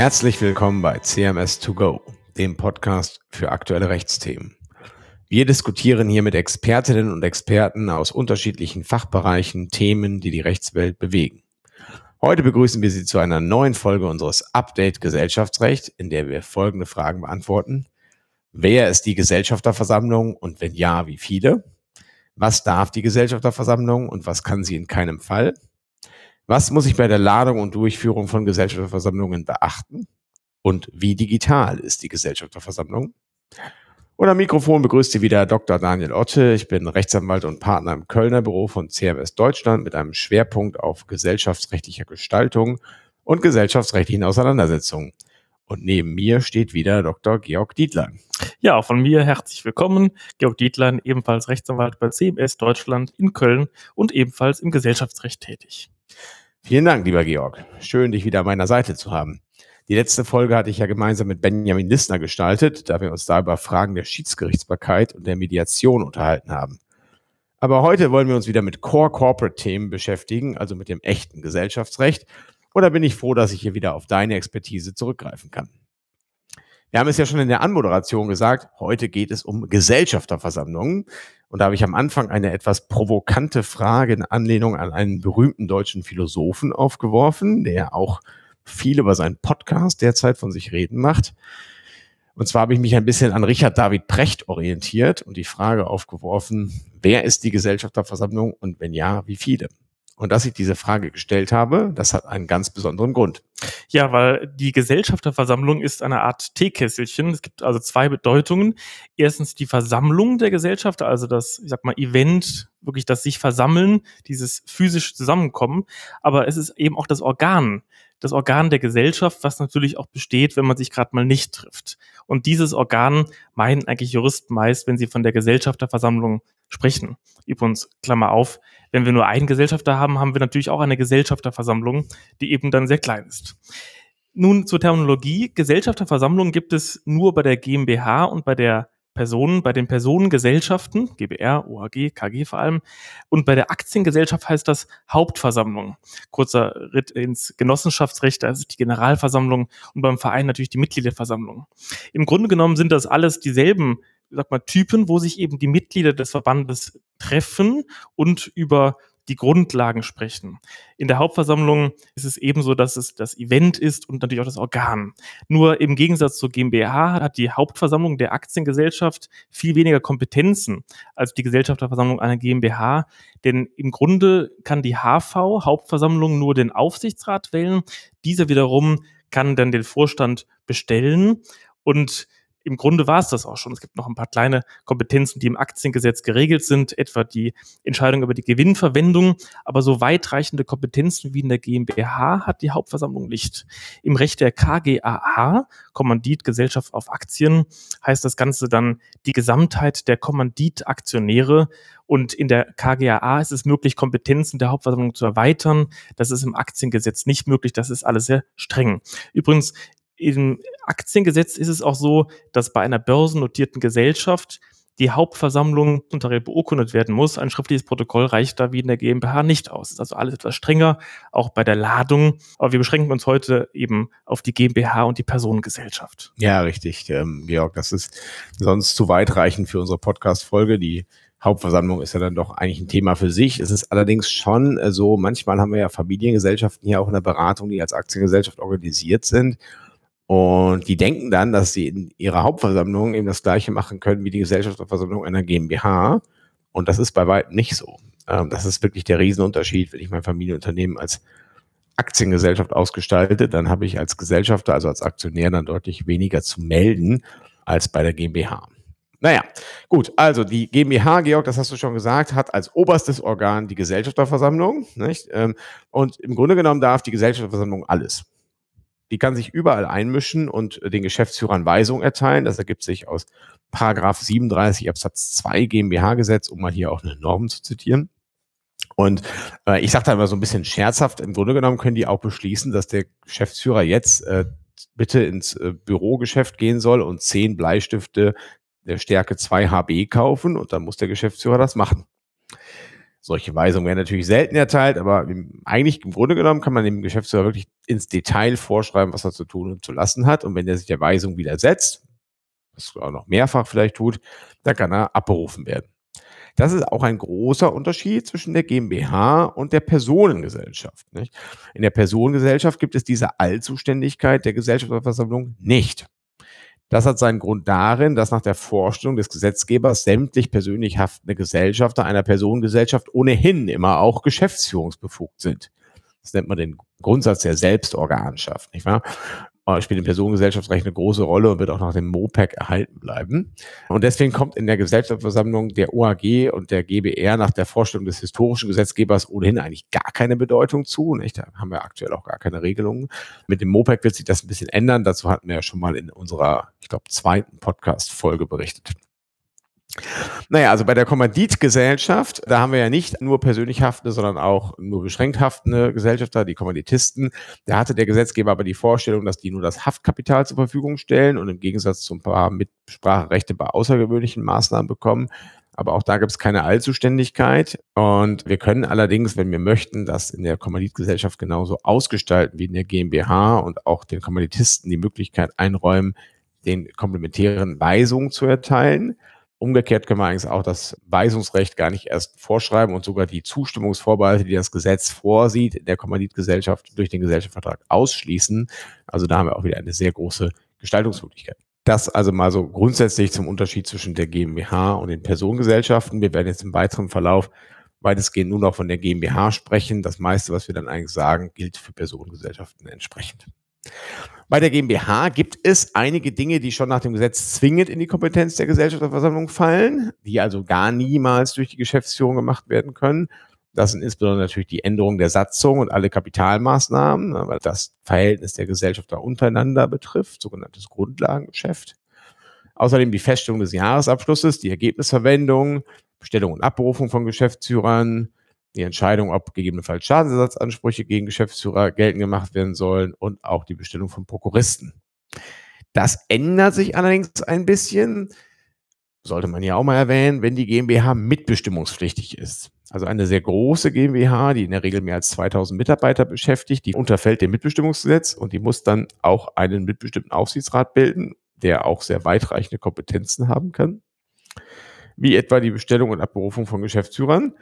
Herzlich willkommen bei CMS2Go, dem Podcast für aktuelle Rechtsthemen. Wir diskutieren hier mit Expertinnen und Experten aus unterschiedlichen Fachbereichen Themen, die die Rechtswelt bewegen. Heute begrüßen wir Sie zu einer neuen Folge unseres Update Gesellschaftsrecht, in der wir folgende Fragen beantworten. Wer ist die Gesellschafterversammlung und wenn ja, wie viele? Was darf die Gesellschafterversammlung und was kann sie in keinem Fall? Was muss ich bei der Ladung und Durchführung von Gesellschafterversammlungen beachten? Und wie digital ist die Gesellschafterversammlung? Und am Mikrofon begrüßt Sie wieder Dr. Daniel Otte. Ich bin Rechtsanwalt und Partner im Kölner Büro von CMS Deutschland mit einem Schwerpunkt auf gesellschaftsrechtlicher Gestaltung und gesellschaftsrechtlichen Auseinandersetzungen. Und neben mir steht wieder Dr. Georg Dietlein. Ja, von mir herzlich willkommen. Georg Dietlein, ebenfalls Rechtsanwalt bei CMS Deutschland in Köln und ebenfalls im Gesellschaftsrecht tätig. Vielen Dank, lieber Georg. Schön, dich wieder an meiner Seite zu haben. Die letzte Folge hatte ich ja gemeinsam mit Benjamin Lissner gestaltet, da wir uns da über Fragen der Schiedsgerichtsbarkeit und der Mediation unterhalten haben. Aber heute wollen wir uns wieder mit Core-Corporate-Themen beschäftigen, also mit dem echten Gesellschaftsrecht. Oder bin ich froh, dass ich hier wieder auf deine Expertise zurückgreifen kann. Wir haben es ja schon in der Anmoderation gesagt, heute geht es um Gesellschafterversammlungen. Und da habe ich am Anfang eine etwas provokante Frage in Anlehnung an einen berühmten deutschen Philosophen aufgeworfen, der auch viel über seinen Podcast derzeit von sich reden macht. Und zwar habe ich mich ein bisschen an Richard David Precht orientiert und die Frage aufgeworfen, wer ist die Gesellschafterversammlung und wenn ja, wie viele? Und dass ich diese Frage gestellt habe, das hat einen ganz besonderen Grund. Ja, weil die Gesellschafterversammlung ist eine Art Teekesselchen. Es gibt also zwei Bedeutungen. Erstens die Versammlung der Gesellschafter, also das, ich sag mal, Event, wirklich das sich versammeln, dieses physisch Zusammenkommen. Aber es ist eben auch das Organ, das Organ der Gesellschaft, was natürlich auch besteht, wenn man sich gerade mal nicht trifft. Und dieses Organ meinen eigentlich Juristen meist, wenn sie von der Gesellschafterversammlung sprechen. Übrigens, Klammer auf, wenn wir nur einen Gesellschafter haben, haben wir natürlich auch eine Gesellschafterversammlung, die eben dann sehr klein ist. Nun zur Terminologie. Gesellschafterversammlung gibt es nur bei der GmbH und bei der Personen, bei den Personengesellschaften, GBR, OHG, KG vor allem, und bei der Aktiengesellschaft heißt das Hauptversammlung. Kurzer Ritt ins Genossenschaftsrecht, es die Generalversammlung und beim Verein natürlich die Mitgliederversammlung. Im Grunde genommen sind das alles dieselben sag mal, Typen, wo sich eben die Mitglieder des Verbandes treffen und über die Grundlagen sprechen. In der Hauptversammlung ist es ebenso, dass es das Event ist und natürlich auch das Organ. Nur im Gegensatz zur GmbH hat die Hauptversammlung der Aktiengesellschaft viel weniger Kompetenzen als die Gesellschafterversammlung einer GmbH, denn im Grunde kann die HV Hauptversammlung nur den Aufsichtsrat wählen. Dieser wiederum kann dann den Vorstand bestellen und im Grunde war es das auch schon. Es gibt noch ein paar kleine Kompetenzen, die im Aktiengesetz geregelt sind, etwa die Entscheidung über die Gewinnverwendung. Aber so weitreichende Kompetenzen wie in der GmbH hat die Hauptversammlung nicht. Im Recht der KGAA, Kommanditgesellschaft auf Aktien, heißt das Ganze dann die Gesamtheit der Kommanditaktionäre. Und in der KGAA ist es möglich, Kompetenzen der Hauptversammlung zu erweitern. Das ist im Aktiengesetz nicht möglich. Das ist alles sehr streng. Übrigens, im Aktiengesetz ist es auch so, dass bei einer börsennotierten Gesellschaft die Hauptversammlung notariell beurkundet werden muss. Ein schriftliches Protokoll reicht da wie in der GmbH nicht aus. Das ist also alles etwas strenger, auch bei der Ladung. Aber wir beschränken uns heute eben auf die GmbH und die Personengesellschaft. Ja, richtig, ähm, Georg. Das ist sonst zu weitreichend für unsere Podcast-Folge. Die Hauptversammlung ist ja dann doch eigentlich ein Thema für sich. Es ist allerdings schon so, manchmal haben wir ja Familiengesellschaften hier auch in der Beratung, die als Aktiengesellschaft organisiert sind. Und die denken dann, dass sie in ihrer Hauptversammlung eben das Gleiche machen können wie die Gesellschaftsversammlung einer GmbH. Und das ist bei weitem nicht so. Ähm, das ist wirklich der Riesenunterschied, wenn ich mein Familienunternehmen als Aktiengesellschaft ausgestalte, dann habe ich als Gesellschafter, also als Aktionär, dann deutlich weniger zu melden als bei der GmbH. Naja, gut, also die GmbH, Georg, das hast du schon gesagt, hat als oberstes Organ die Gesellschafterversammlung. Nicht? Ähm, und im Grunde genommen darf die Gesellschafterversammlung alles. Die kann sich überall einmischen und den Geschäftsführern Weisungen erteilen. Das ergibt sich aus Paragraph 37 Absatz 2 GmbH-Gesetz, um mal hier auch eine Norm zu zitieren. Und äh, ich sage da immer so ein bisschen scherzhaft, im Grunde genommen können die auch beschließen, dass der Geschäftsführer jetzt äh, bitte ins äh, Bürogeschäft gehen soll und zehn Bleistifte der Stärke 2 HB kaufen und dann muss der Geschäftsführer das machen. Solche Weisungen werden natürlich selten erteilt, aber eigentlich im Grunde genommen kann man dem Geschäftsführer wirklich ins Detail vorschreiben, was er zu tun und zu lassen hat. Und wenn er sich der Weisung widersetzt, was er auch noch mehrfach vielleicht tut, dann kann er abberufen werden. Das ist auch ein großer Unterschied zwischen der GmbH und der Personengesellschaft. Nicht? In der Personengesellschaft gibt es diese Allzuständigkeit der Gesellschafterversammlung nicht. Das hat seinen Grund darin, dass nach der Vorstellung des Gesetzgebers sämtlich persönlich haftende Gesellschafter einer Personengesellschaft ohnehin immer auch geschäftsführungsbefugt sind. Das nennt man den Grundsatz der Selbstorganschaft, nicht wahr? Äh, spielt im Personengesellschaftsrecht eine große Rolle und wird auch nach dem MOPEC erhalten bleiben. Und deswegen kommt in der Gesellschaftsversammlung der OAG und der GBR nach der Vorstellung des historischen Gesetzgebers ohnehin eigentlich gar keine Bedeutung zu. Nicht? Da haben wir aktuell auch gar keine Regelungen. Mit dem MOPEC wird sich das ein bisschen ändern. Dazu hatten wir ja schon mal in unserer, ich glaube, zweiten Podcast-Folge berichtet. Naja, also bei der Kommanditgesellschaft, da haben wir ja nicht nur persönlich haftende, sondern auch nur beschränkt haftende Gesellschafter, die Kommanditisten. Da hatte der Gesetzgeber aber die Vorstellung, dass die nur das Haftkapital zur Verfügung stellen und im Gegensatz zu ein paar Mitspracherechte bei außergewöhnlichen Maßnahmen bekommen. Aber auch da gibt es keine Allzuständigkeit. Und wir können allerdings, wenn wir möchten, das in der Kommanditgesellschaft genauso ausgestalten wie in der GmbH und auch den Kommanditisten die Möglichkeit einräumen, den komplementären Weisungen zu erteilen. Umgekehrt können wir eigentlich auch das Weisungsrecht gar nicht erst vorschreiben und sogar die Zustimmungsvorbehalte, die das Gesetz vorsieht, in der Kommanditgesellschaft durch den Gesellschaftsvertrag ausschließen. Also da haben wir auch wieder eine sehr große Gestaltungsmöglichkeit. Das also mal so grundsätzlich zum Unterschied zwischen der GmbH und den Personengesellschaften. Wir werden jetzt im weiteren Verlauf weitestgehend nur noch von der GmbH sprechen. Das meiste, was wir dann eigentlich sagen, gilt für Personengesellschaften entsprechend. Bei der GmbH gibt es einige Dinge, die schon nach dem Gesetz zwingend in die Kompetenz der Gesellschafterversammlung fallen, die also gar niemals durch die Geschäftsführung gemacht werden können. Das sind insbesondere natürlich die Änderung der Satzung und alle Kapitalmaßnahmen, weil das Verhältnis der Gesellschafter untereinander betrifft, sogenanntes Grundlagengeschäft. Außerdem die Feststellung des Jahresabschlusses, die Ergebnisverwendung, Bestellung und Abberufung von Geschäftsführern, die Entscheidung, ob gegebenenfalls Schadensersatzansprüche gegen Geschäftsführer geltend gemacht werden sollen und auch die Bestellung von Prokuristen. Das ändert sich allerdings ein bisschen, sollte man ja auch mal erwähnen, wenn die GmbH mitbestimmungspflichtig ist. Also eine sehr große GmbH, die in der Regel mehr als 2000 Mitarbeiter beschäftigt, die unterfällt dem Mitbestimmungsgesetz und die muss dann auch einen mitbestimmten Aufsichtsrat bilden, der auch sehr weitreichende Kompetenzen haben kann, wie etwa die Bestellung und Abberufung von Geschäftsführern.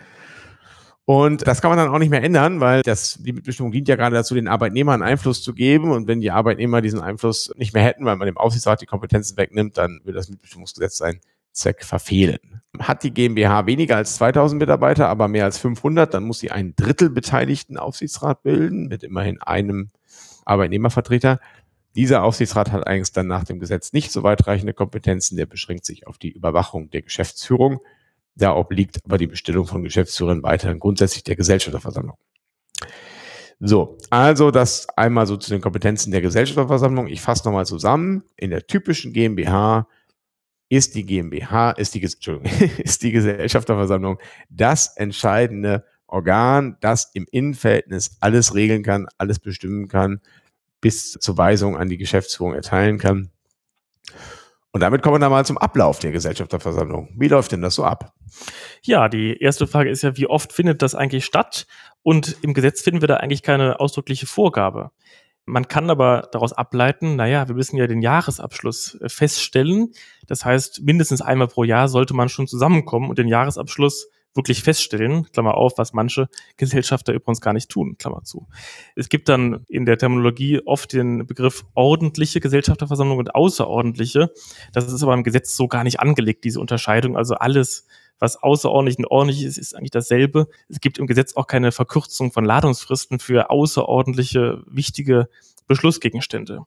Und das kann man dann auch nicht mehr ändern, weil das, die Mitbestimmung dient ja gerade dazu, den Arbeitnehmern Einfluss zu geben. Und wenn die Arbeitnehmer diesen Einfluss nicht mehr hätten, weil man dem Aufsichtsrat die Kompetenzen wegnimmt, dann würde das Mitbestimmungsgesetz seinen Zweck verfehlen. Hat die GmbH weniger als 2000 Mitarbeiter, aber mehr als 500, dann muss sie einen Drittel beteiligten Aufsichtsrat bilden, mit immerhin einem Arbeitnehmervertreter. Dieser Aufsichtsrat hat eigentlich dann nach dem Gesetz nicht so weitreichende Kompetenzen. Der beschränkt sich auf die Überwachung der Geschäftsführung. Da obliegt aber die Bestellung von Geschäftsführern weiterhin grundsätzlich der Gesellschafterversammlung. So, also das einmal so zu den Kompetenzen der Gesellschafterversammlung. Ich fasse nochmal zusammen. In der typischen GmbH ist die GmbH, ist die, ist die Gesellschafterversammlung das entscheidende Organ, das im Innenverhältnis alles regeln kann, alles bestimmen kann, bis zur Weisung an die Geschäftsführung erteilen kann. Und damit kommen wir dann mal zum Ablauf der Gesellschafterversammlung. Wie läuft denn das so ab? Ja, die erste Frage ist ja, wie oft findet das eigentlich statt? Und im Gesetz finden wir da eigentlich keine ausdrückliche Vorgabe. Man kann aber daraus ableiten, naja, wir müssen ja den Jahresabschluss äh, feststellen. Das heißt, mindestens einmal pro Jahr sollte man schon zusammenkommen und den Jahresabschluss wirklich feststellen, Klammer auf, was manche Gesellschafter übrigens gar nicht tun, Klammer zu. Es gibt dann in der Terminologie oft den Begriff ordentliche Gesellschafterversammlung und außerordentliche. Das ist aber im Gesetz so gar nicht angelegt, diese Unterscheidung. Also alles, was außerordentlich und ordentlich ist, ist eigentlich dasselbe. Es gibt im Gesetz auch keine Verkürzung von Ladungsfristen für außerordentliche, wichtige Beschlussgegenstände.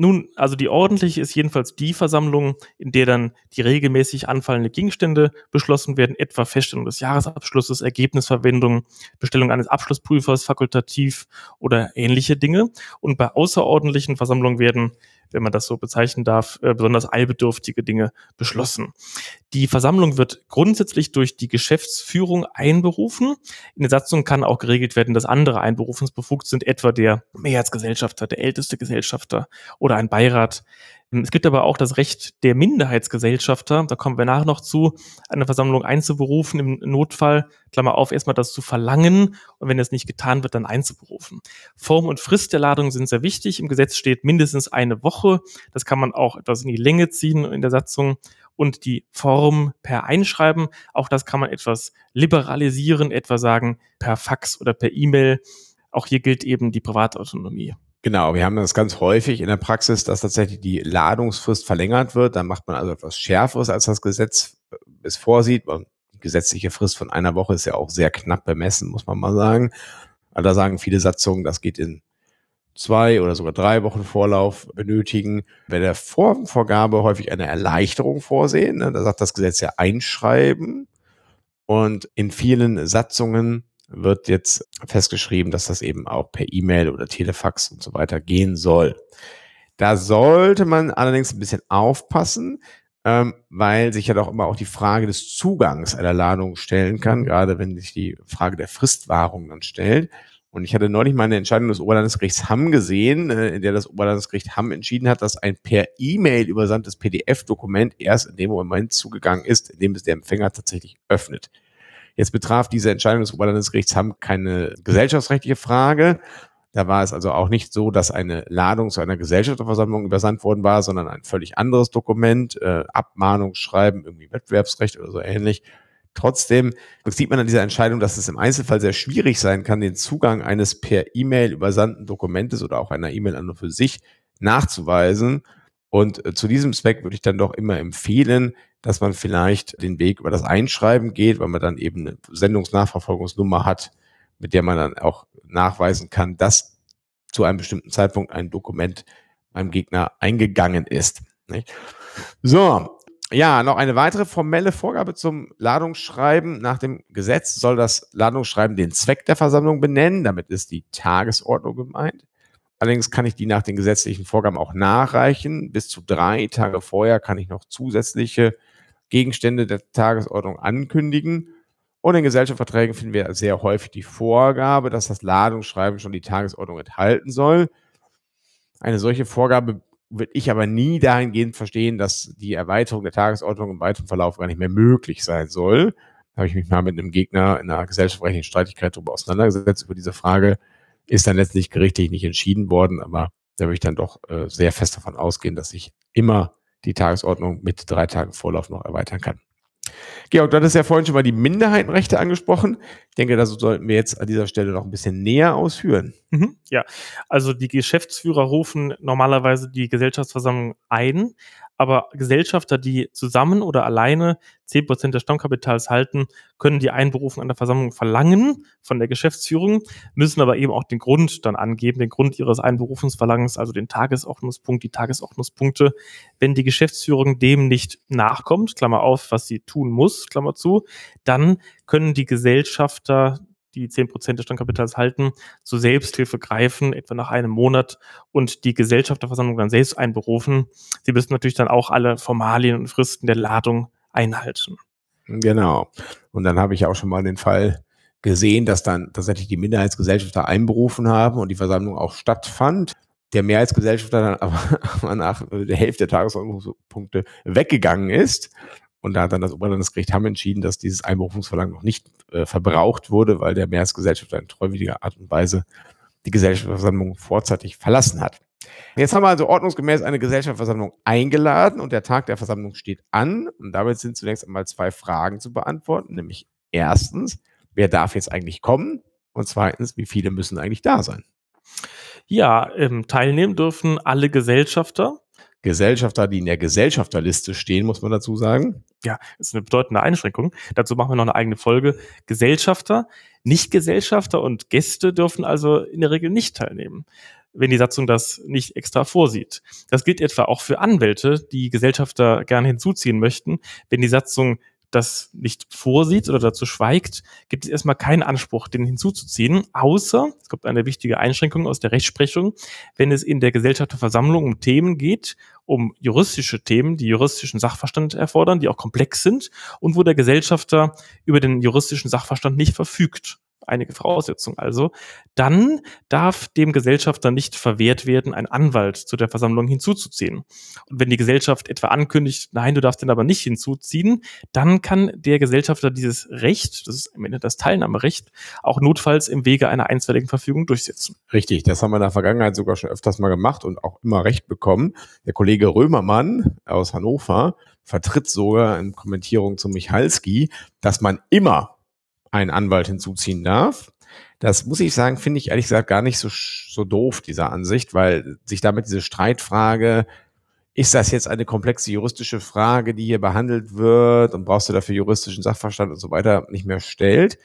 Nun, also die ordentliche ist jedenfalls die Versammlung, in der dann die regelmäßig anfallenden Gegenstände beschlossen werden, etwa Feststellung des Jahresabschlusses, Ergebnisverwendung, Bestellung eines Abschlussprüfers fakultativ oder ähnliche Dinge. Und bei außerordentlichen Versammlungen werden wenn man das so bezeichnen darf, äh, besonders eilbedürftige Dinge beschlossen. Die Versammlung wird grundsätzlich durch die Geschäftsführung einberufen. In der Satzung kann auch geregelt werden, dass andere einberufungsbefugt sind, etwa der Mehrheitsgesellschafter, der älteste Gesellschafter oder ein Beirat. Es gibt aber auch das Recht der Minderheitsgesellschafter, da kommen wir nachher noch zu, eine Versammlung einzuberufen, im Notfall, Klammer auf, erstmal das zu verlangen und wenn es nicht getan wird, dann einzuberufen. Form und Frist der Ladung sind sehr wichtig. Im Gesetz steht mindestens eine Woche. Das kann man auch etwas in die Länge ziehen in der Satzung und die Form per Einschreiben. Auch das kann man etwas liberalisieren, etwa sagen per Fax oder per E-Mail. Auch hier gilt eben die Privatautonomie. Genau, wir haben das ganz häufig in der Praxis, dass tatsächlich die Ladungsfrist verlängert wird. Dann macht man also etwas Schärferes, als das Gesetz äh, es vorsieht. Die gesetzliche Frist von einer Woche ist ja auch sehr knapp bemessen, muss man mal sagen. Aber da sagen viele Satzungen, das geht in zwei oder sogar drei Wochen Vorlauf benötigen. Bei der Formvorgabe häufig eine Erleichterung vorsehen. Ne? Da sagt das Gesetz ja einschreiben. Und in vielen Satzungen wird jetzt festgeschrieben, dass das eben auch per E-Mail oder Telefax und so weiter gehen soll. Da sollte man allerdings ein bisschen aufpassen, ähm, weil sich ja doch immer auch die Frage des Zugangs einer Ladung stellen kann, gerade wenn sich die Frage der Fristwahrung dann stellt. Und ich hatte neulich mal eine Entscheidung des Oberlandesgerichts Hamm gesehen, äh, in der das Oberlandesgericht Hamm entschieden hat, dass ein per E-Mail übersandtes PDF-Dokument erst in dem Moment zugegangen ist, in dem es der Empfänger tatsächlich öffnet. Jetzt betraf diese Entscheidung des Oberlandesgerichts Hamm keine gesellschaftsrechtliche Frage. Da war es also auch nicht so, dass eine Ladung zu einer Gesellschafterversammlung übersandt worden war, sondern ein völlig anderes Dokument, äh, Abmahnungsschreiben, irgendwie Wettbewerbsrecht oder so ähnlich. Trotzdem sieht man an dieser Entscheidung, dass es im Einzelfall sehr schwierig sein kann, den Zugang eines per E-Mail übersandten Dokumentes oder auch einer E-Mail an und für sich nachzuweisen. Und äh, zu diesem Zweck würde ich dann doch immer empfehlen, dass man vielleicht den Weg über das Einschreiben geht, weil man dann eben eine Sendungsnachverfolgungsnummer hat, mit der man dann auch nachweisen kann, dass zu einem bestimmten Zeitpunkt ein Dokument beim Gegner eingegangen ist. Nicht? So, ja, noch eine weitere formelle Vorgabe zum Ladungsschreiben. Nach dem Gesetz soll das Ladungsschreiben den Zweck der Versammlung benennen. Damit ist die Tagesordnung gemeint. Allerdings kann ich die nach den gesetzlichen Vorgaben auch nachreichen. Bis zu drei Tage vorher kann ich noch zusätzliche Gegenstände der Tagesordnung ankündigen. Und in Gesellschaftsverträgen finden wir sehr häufig die Vorgabe, dass das Ladungsschreiben schon die Tagesordnung enthalten soll. Eine solche Vorgabe würde ich aber nie dahingehend verstehen, dass die Erweiterung der Tagesordnung im weiteren Verlauf gar nicht mehr möglich sein soll. Da habe ich mich mal mit einem Gegner in einer gesellschaftsrechtlichen Streitigkeit darüber auseinandergesetzt, über diese Frage. Ist dann letztlich gerichtlich nicht entschieden worden, aber da würde ich dann doch äh, sehr fest davon ausgehen, dass ich immer die Tagesordnung mit drei Tagen Vorlauf noch erweitern kann. Georg, du hattest ja vorhin schon mal die Minderheitenrechte angesprochen. Ich denke, das sollten wir jetzt an dieser Stelle noch ein bisschen näher ausführen. Mhm, ja, also die Geschäftsführer rufen normalerweise die Gesellschaftsversammlung ein, aber Gesellschafter, die zusammen oder alleine zehn Prozent des Stammkapitals halten, können die Einberufung an der Versammlung verlangen von der Geschäftsführung, müssen aber eben auch den Grund dann angeben, den Grund ihres Einberufungsverlangens, also den Tagesordnungspunkt, die Tagesordnungspunkte. Wenn die Geschäftsführung dem nicht nachkommt, Klammer auf, was sie tun muss, Klammer zu, dann können die Gesellschafter die zehn Prozent des Stammkapitals halten, zur Selbsthilfe greifen, etwa nach einem Monat und die Gesellschafterversammlung dann selbst einberufen. Sie müssen natürlich dann auch alle Formalien und Fristen der Ladung einhalten. Genau. Und dann habe ich auch schon mal den Fall gesehen, dass dann tatsächlich die Minderheitsgesellschafter einberufen haben und die Versammlung auch stattfand. Der Mehrheitsgesellschafter dann aber nach der Hälfte der Tagesordnungspunkte weggegangen ist und da hat dann das Oberlandesgericht Hamm entschieden, dass dieses Einberufungsverlangen noch nicht äh, verbraucht wurde, weil der Mehrheitsgesellschafter in treuwilliger Art und Weise die Gesellschaftsversammlung vorzeitig verlassen hat. Jetzt haben wir also ordnungsgemäß eine Gesellschaftsversammlung eingeladen und der Tag der Versammlung steht an. Und damit sind zunächst einmal zwei Fragen zu beantworten, nämlich erstens, wer darf jetzt eigentlich kommen? Und zweitens, wie viele müssen eigentlich da sein? Ja, ähm, teilnehmen dürfen alle Gesellschafter Gesellschafter, die in der Gesellschafterliste stehen, muss man dazu sagen. Ja, ist eine bedeutende Einschränkung. Dazu machen wir noch eine eigene Folge. Gesellschafter, Nicht-Gesellschafter und Gäste dürfen also in der Regel nicht teilnehmen wenn die Satzung das nicht extra vorsieht. Das gilt etwa auch für Anwälte, die Gesellschafter gerne hinzuziehen möchten. Wenn die Satzung das nicht vorsieht oder dazu schweigt, gibt es erstmal keinen Anspruch, den hinzuzuziehen, außer, es kommt eine wichtige Einschränkung aus der Rechtsprechung, wenn es in der Gesellschafterversammlung um Themen geht, um juristische Themen, die juristischen Sachverstand erfordern, die auch komplex sind und wo der Gesellschafter über den juristischen Sachverstand nicht verfügt. Einige Voraussetzungen also, dann darf dem Gesellschafter nicht verwehrt werden, einen Anwalt zu der Versammlung hinzuzuziehen. Und wenn die Gesellschaft etwa ankündigt, nein, du darfst den aber nicht hinzuziehen, dann kann der Gesellschafter dieses Recht, das ist am Ende das Teilnahmerecht, auch notfalls im Wege einer einstweiligen Verfügung durchsetzen. Richtig, das haben wir in der Vergangenheit sogar schon öfters mal gemacht und auch immer recht bekommen. Der Kollege Römermann aus Hannover vertritt sogar in Kommentierung zu Michalski, dass man immer einen Anwalt hinzuziehen darf. Das muss ich sagen, finde ich ehrlich gesagt gar nicht so, so doof, dieser Ansicht, weil sich damit diese Streitfrage, ist das jetzt eine komplexe juristische Frage, die hier behandelt wird und brauchst du dafür juristischen Sachverstand und so weiter, nicht mehr stellt.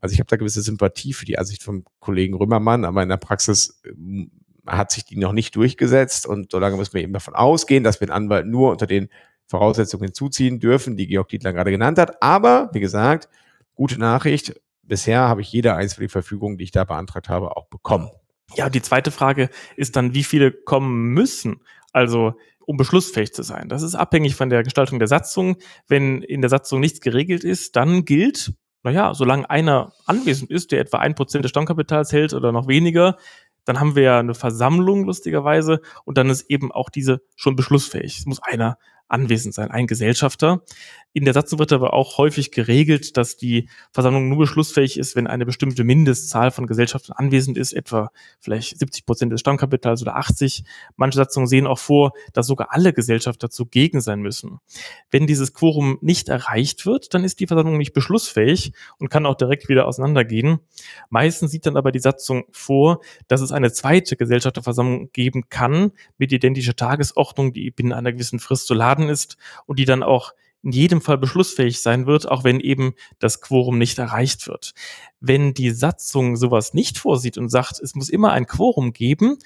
Also ich habe da gewisse Sympathie für die Ansicht vom Kollegen Römermann, aber in der Praxis ähm, hat sich die noch nicht durchgesetzt und solange müssen wir eben davon ausgehen, dass wir den Anwalt nur unter den Voraussetzungen hinzuziehen dürfen, die Georg Dietler gerade genannt hat. Aber, wie gesagt, gute Nachricht, bisher habe ich jede einzelne Verfügung, die ich da beantragt habe, auch bekommen. Ja, die zweite Frage ist dann, wie viele kommen müssen? Also, um beschlussfähig zu sein. Das ist abhängig von der Gestaltung der Satzung. Wenn in der Satzung nichts geregelt ist, dann gilt, naja, solange einer anwesend ist, der etwa ein Prozent des Stammkapitals hält oder noch weniger, dann haben wir ja eine Versammlung lustigerweise und dann ist eben auch diese schon beschlussfähig. Es muss einer anwesend sein, ein Gesellschafter. In der Satzung wird aber auch häufig geregelt, dass die Versammlung nur beschlussfähig ist, wenn eine bestimmte Mindestzahl von Gesellschaften anwesend ist, etwa vielleicht 70 Prozent des Stammkapitals oder 80. Manche Satzungen sehen auch vor, dass sogar alle Gesellschafter zugegen sein müssen. Wenn dieses Quorum nicht erreicht wird, dann ist die Versammlung nicht beschlussfähig und kann auch direkt wieder auseinandergehen. Meistens sieht dann aber die Satzung vor, dass es eine zweite Gesellschafterversammlung geben kann mit identischer Tagesordnung, die binnen einer gewissen Frist zu laden ist und die dann auch in jedem Fall beschlussfähig sein wird, auch wenn eben das Quorum nicht erreicht wird. Wenn die Satzung sowas nicht vorsieht und sagt, es muss immer ein Quorum geben,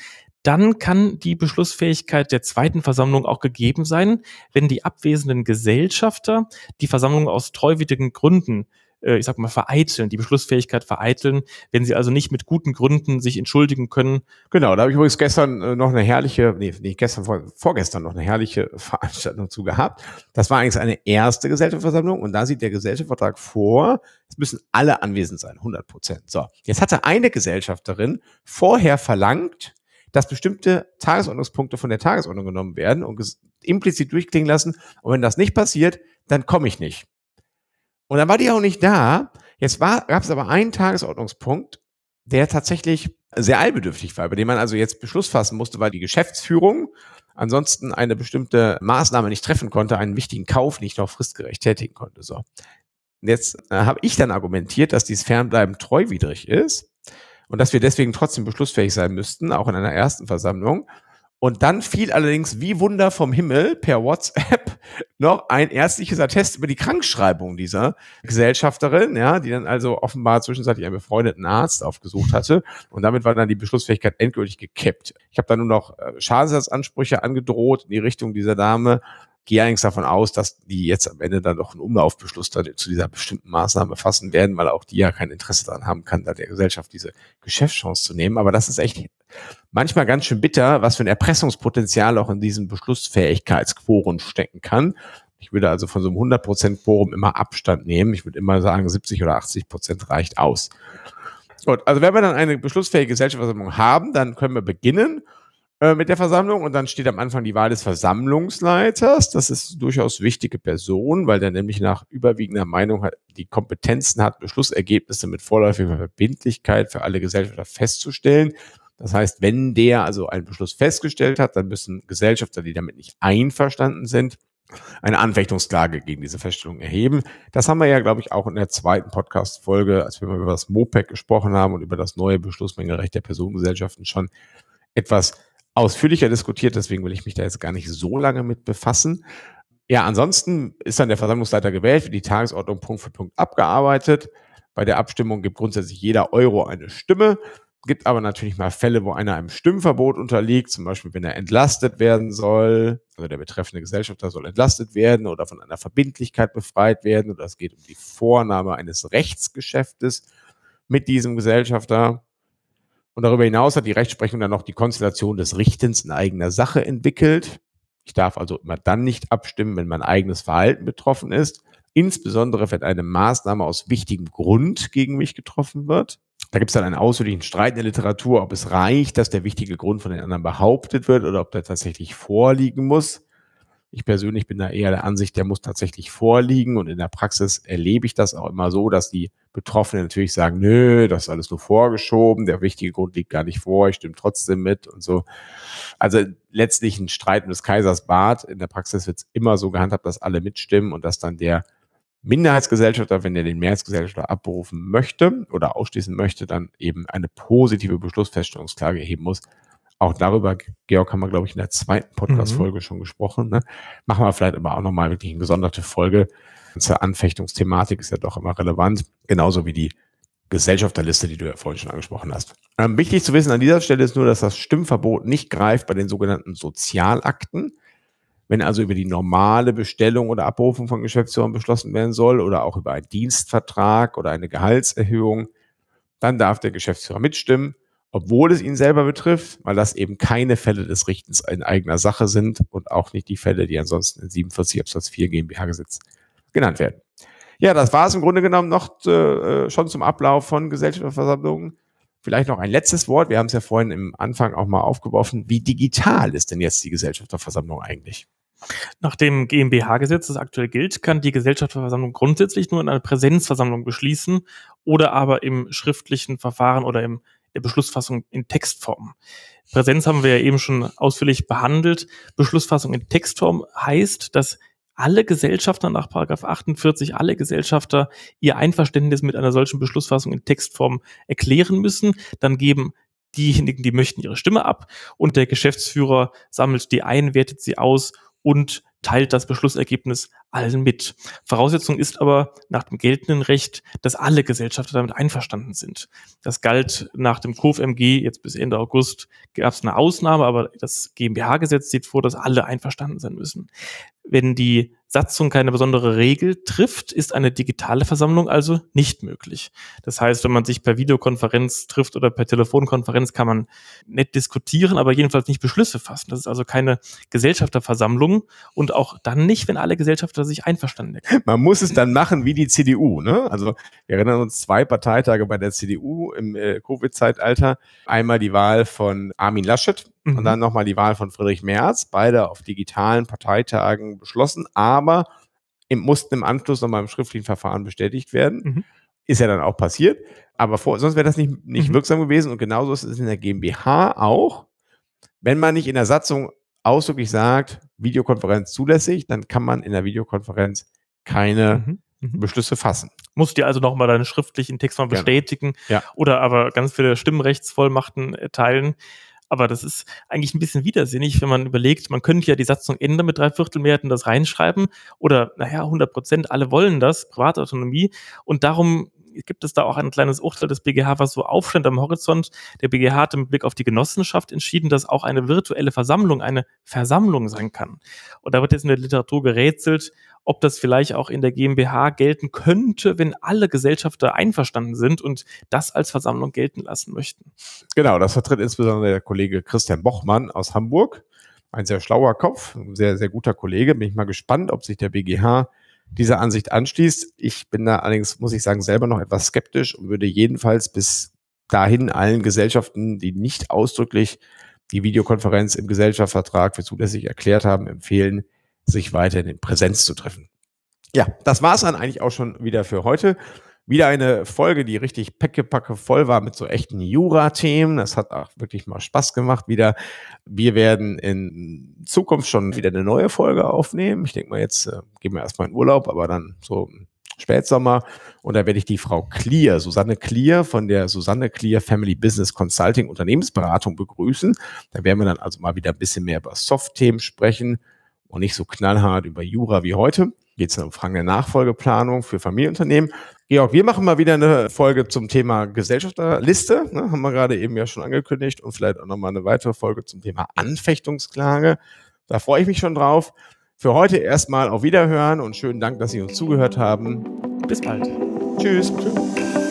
dann kann die Beschlussfähigkeit der zweiten Versammlung auch gegeben sein, wenn die abwesenden Gesellschafter die Versammlung aus treuwidrigen Gründen äh, ich sag mal, vereiteln, die Beschlussfähigkeit vereiteln, wenn sie also nicht mit guten Gründen sich entschuldigen können. Genau, da habe ich übrigens gestern äh, noch eine herrliche, nee, nicht gestern, vor, vorgestern noch eine herrliche Veranstaltung zu gehabt. Das war eigentlich eine erste Gesellschaftsversammlung und da sieht der Gesellschaftsvertrag vor, es müssen alle anwesend sein, 100 Prozent. So, jetzt hatte eine Gesellschafterin vorher verlangt, dass bestimmte Tagesordnungspunkte von der Tagesordnung genommen werden und implizit durchklingen lassen. Und wenn das nicht passiert, dann komme ich nicht. Und dann war die auch nicht da. Jetzt gab es aber einen Tagesordnungspunkt, der tatsächlich sehr eilbedürftig war, bei dem man also jetzt Beschluss fassen musste, weil die Geschäftsführung ansonsten eine bestimmte Maßnahme nicht treffen konnte, einen wichtigen Kauf nicht noch fristgerecht tätigen konnte. So. Jetzt äh, habe ich dann argumentiert, dass dieses Fernbleiben treuwidrig ist und dass wir deswegen trotzdem beschlussfähig sein müssten, auch in einer ersten Versammlung. Und dann fiel allerdings wie Wunder vom Himmel per WhatsApp noch ein ärztliches Attest über die Krankschreibung dieser Gesellschafterin, ja, die dann also offenbar zwischenzeitlich einen befreundeten Arzt aufgesucht hatte. Und damit war dann die Beschlussfähigkeit endgültig gekippt. Ich habe dann nur noch äh, Schadensersatzansprüche angedroht in die Richtung dieser Dame gehe eigentlich davon aus, dass die jetzt am Ende dann doch einen Umlaufbeschluss zu dieser bestimmten Maßnahme fassen werden, weil auch die ja kein Interesse daran haben kann, da der Gesellschaft diese Geschäftschance zu nehmen. Aber das ist echt manchmal ganz schön bitter, was für ein Erpressungspotenzial auch in diesem Beschlussfähigkeitsquoren stecken kann. Ich würde also von so einem 100% Quorum immer Abstand nehmen. Ich würde immer sagen, 70 oder 80 Prozent reicht aus. Gut, also wenn wir dann eine beschlussfähige Gesellschaftsversammlung haben, dann können wir beginnen äh, mit der Versammlung und dann steht am Anfang die Wahl des Versammlungsleiters. Das ist durchaus wichtige Person, weil der nämlich nach überwiegender Meinung hat, die Kompetenzen hat, Beschlussergebnisse mit vorläufiger Verbindlichkeit für alle Gesellschafter festzustellen. Das heißt, wenn der also einen Beschluss festgestellt hat, dann müssen Gesellschafter, die damit nicht einverstanden sind, eine Anfechtungsklage gegen diese Feststellung erheben. Das haben wir ja, glaube ich, auch in der zweiten Podcast-Folge, als wir mal über das MOPEC gesprochen haben und über das neue Beschlussmengerecht der Personengesellschaften schon etwas ausführlicher diskutiert, deswegen will ich mich da jetzt gar nicht so lange mit befassen. Ja, ansonsten ist dann der Versammlungsleiter gewählt, wird die Tagesordnung Punkt für Punkt abgearbeitet. Bei der Abstimmung gibt grundsätzlich jeder Euro eine Stimme. Gibt aber natürlich mal Fälle, wo einer einem Stimmverbot unterliegt, zum Beispiel wenn er entlastet werden soll, also der betreffende Gesellschafter soll entlastet werden oder von einer Verbindlichkeit befreit werden oder es geht um die Vornahme eines Rechtsgeschäftes mit diesem Gesellschafter. Und darüber hinaus hat die Rechtsprechung dann noch die Konstellation des Richtens in eigener Sache entwickelt. Ich darf also immer dann nicht abstimmen, wenn mein eigenes Verhalten betroffen ist, insbesondere wenn eine Maßnahme aus wichtigem Grund gegen mich getroffen wird. Da gibt es dann einen ausführlichen Streit in der Literatur, ob es reicht, dass der wichtige Grund von den anderen behauptet wird oder ob der tatsächlich vorliegen muss. Ich persönlich bin da eher der Ansicht, der muss tatsächlich vorliegen und in der Praxis erlebe ich das auch immer so, dass die Betroffenen natürlich sagen, nö, das ist alles nur vorgeschoben, der wichtige Grund liegt gar nicht vor, ich stimme trotzdem mit und so. Also letztlich ein Streit um des Kaisers Bart. In der Praxis wird es immer so gehandhabt, dass alle mitstimmen und dass dann der Minderheitsgesellschafter, wenn er den Mehrheitsgesellschafter abberufen möchte oder ausschließen möchte, dann eben eine positive Beschlussfeststellungsklage erheben muss. Auch darüber, Georg, haben wir, glaube ich, in der zweiten Podcast-Folge mhm. schon gesprochen. Ne? Machen wir vielleicht aber auch nochmal wirklich eine gesonderte Folge. Zur Anfechtungsthematik ist ja doch immer relevant. Genauso wie die Gesellschafterliste, die du ja vorhin schon angesprochen hast. Ähm, wichtig zu wissen an dieser Stelle ist nur, dass das Stimmverbot nicht greift bei den sogenannten Sozialakten. Wenn also über die normale Bestellung oder Abrufung von Geschäftsführern beschlossen werden soll oder auch über einen Dienstvertrag oder eine Gehaltserhöhung, dann darf der Geschäftsführer mitstimmen obwohl es ihn selber betrifft, weil das eben keine Fälle des Richtens in eigener Sache sind und auch nicht die Fälle, die ansonsten in 47 Absatz 4 GmbH-Gesetz genannt werden. Ja, das war es im Grunde genommen noch äh, schon zum Ablauf von Gesellschaftsversammlungen. Vielleicht noch ein letztes Wort. Wir haben es ja vorhin im Anfang auch mal aufgeworfen. Wie digital ist denn jetzt die Gesellschafterversammlung eigentlich? Nach dem GmbH-Gesetz, das aktuell gilt, kann die Gesellschafterversammlung grundsätzlich nur in einer Präsenzversammlung beschließen oder aber im schriftlichen Verfahren oder im der Beschlussfassung in Textform. Präsenz haben wir ja eben schon ausführlich behandelt. Beschlussfassung in Textform heißt, dass alle Gesellschafter nach 48, alle Gesellschafter ihr Einverständnis mit einer solchen Beschlussfassung in Textform erklären müssen. Dann geben diejenigen, die möchten, ihre Stimme ab und der Geschäftsführer sammelt die ein, wertet sie aus und teilt das Beschlussergebnis allen mit. Voraussetzung ist aber nach dem geltenden Recht, dass alle Gesellschafter damit einverstanden sind. Das galt nach dem KOFMG, jetzt bis Ende August gab es eine Ausnahme, aber das GmbH-Gesetz sieht vor, dass alle einverstanden sein müssen. Wenn die Satzung keine besondere Regel trifft, ist eine digitale Versammlung also nicht möglich. Das heißt, wenn man sich per Videokonferenz trifft oder per Telefonkonferenz, kann man nett diskutieren, aber jedenfalls nicht Beschlüsse fassen. Das ist also keine Gesellschafterversammlung und auch dann nicht, wenn alle Gesellschafter sich einverstanden erklären. Man muss es dann machen wie die CDU. Ne? Also wir erinnern uns zwei Parteitage bei der CDU im äh, Covid-Zeitalter. Einmal die Wahl von Armin Laschet, Mhm. Und dann nochmal die Wahl von Friedrich Merz, beide auf digitalen Parteitagen beschlossen, aber im, mussten im Anschluss nochmal im schriftlichen Verfahren bestätigt werden. Mhm. Ist ja dann auch passiert. Aber vor, sonst wäre das nicht, nicht mhm. wirksam gewesen. Und genauso ist es in der GmbH auch. Wenn man nicht in der Satzung ausdrücklich sagt, Videokonferenz zulässig, dann kann man in der Videokonferenz keine mhm. mhm. Beschlüsse fassen. Musst dir also nochmal deine schriftlichen Text mal bestätigen ja. oder aber ganz viele Stimmrechtsvollmachten erteilen. Aber das ist eigentlich ein bisschen widersinnig, wenn man überlegt, man könnte ja die Satzung ändern mit drei Viertelmehrheiten, das reinschreiben oder, naja, 100 Prozent, alle wollen das, Privatautonomie. Und darum gibt es da auch ein kleines Urteil des BGH, was so aufstand am Horizont. Der BGH hat mit Blick auf die Genossenschaft entschieden, dass auch eine virtuelle Versammlung eine Versammlung sein kann. Und da wird jetzt in der Literatur gerätselt, ob das vielleicht auch in der GmbH gelten könnte, wenn alle Gesellschafter einverstanden sind und das als Versammlung gelten lassen möchten. Genau, das vertritt insbesondere der Kollege Christian Bochmann aus Hamburg. Ein sehr schlauer Kopf, ein sehr, sehr guter Kollege. Bin ich mal gespannt, ob sich der BGH dieser Ansicht anschließt. Ich bin da allerdings, muss ich sagen, selber noch etwas skeptisch und würde jedenfalls bis dahin allen Gesellschaften, die nicht ausdrücklich die Videokonferenz im Gesellschaftsvertrag für zulässig erklärt haben, empfehlen, sich weiterhin in Präsenz zu treffen. Ja, das war es dann eigentlich auch schon wieder für heute. Wieder eine Folge, die richtig peckepacke voll war mit so echten Jura-Themen. Das hat auch wirklich mal Spaß gemacht wieder. Wir werden in Zukunft schon wieder eine neue Folge aufnehmen. Ich denke mal, jetzt äh, gehen wir erstmal in Urlaub, aber dann so Spätsommer. Und da werde ich die Frau Clear, Susanne Clear von der Susanne Clear Family Business Consulting Unternehmensberatung begrüßen. Da werden wir dann also mal wieder ein bisschen mehr über Soft-Themen sprechen und nicht so knallhart über Jura wie heute. Geht es um Fragen der Nachfolgeplanung für Familienunternehmen. Georg, wir machen mal wieder eine Folge zum Thema Gesellschafterliste. Ne, haben wir gerade eben ja schon angekündigt und vielleicht auch nochmal eine weitere Folge zum Thema Anfechtungsklage. Da freue ich mich schon drauf. Für heute erstmal auf Wiederhören und schönen Dank, dass Sie uns zugehört haben. Bis bald. Tschüss. Tschüss.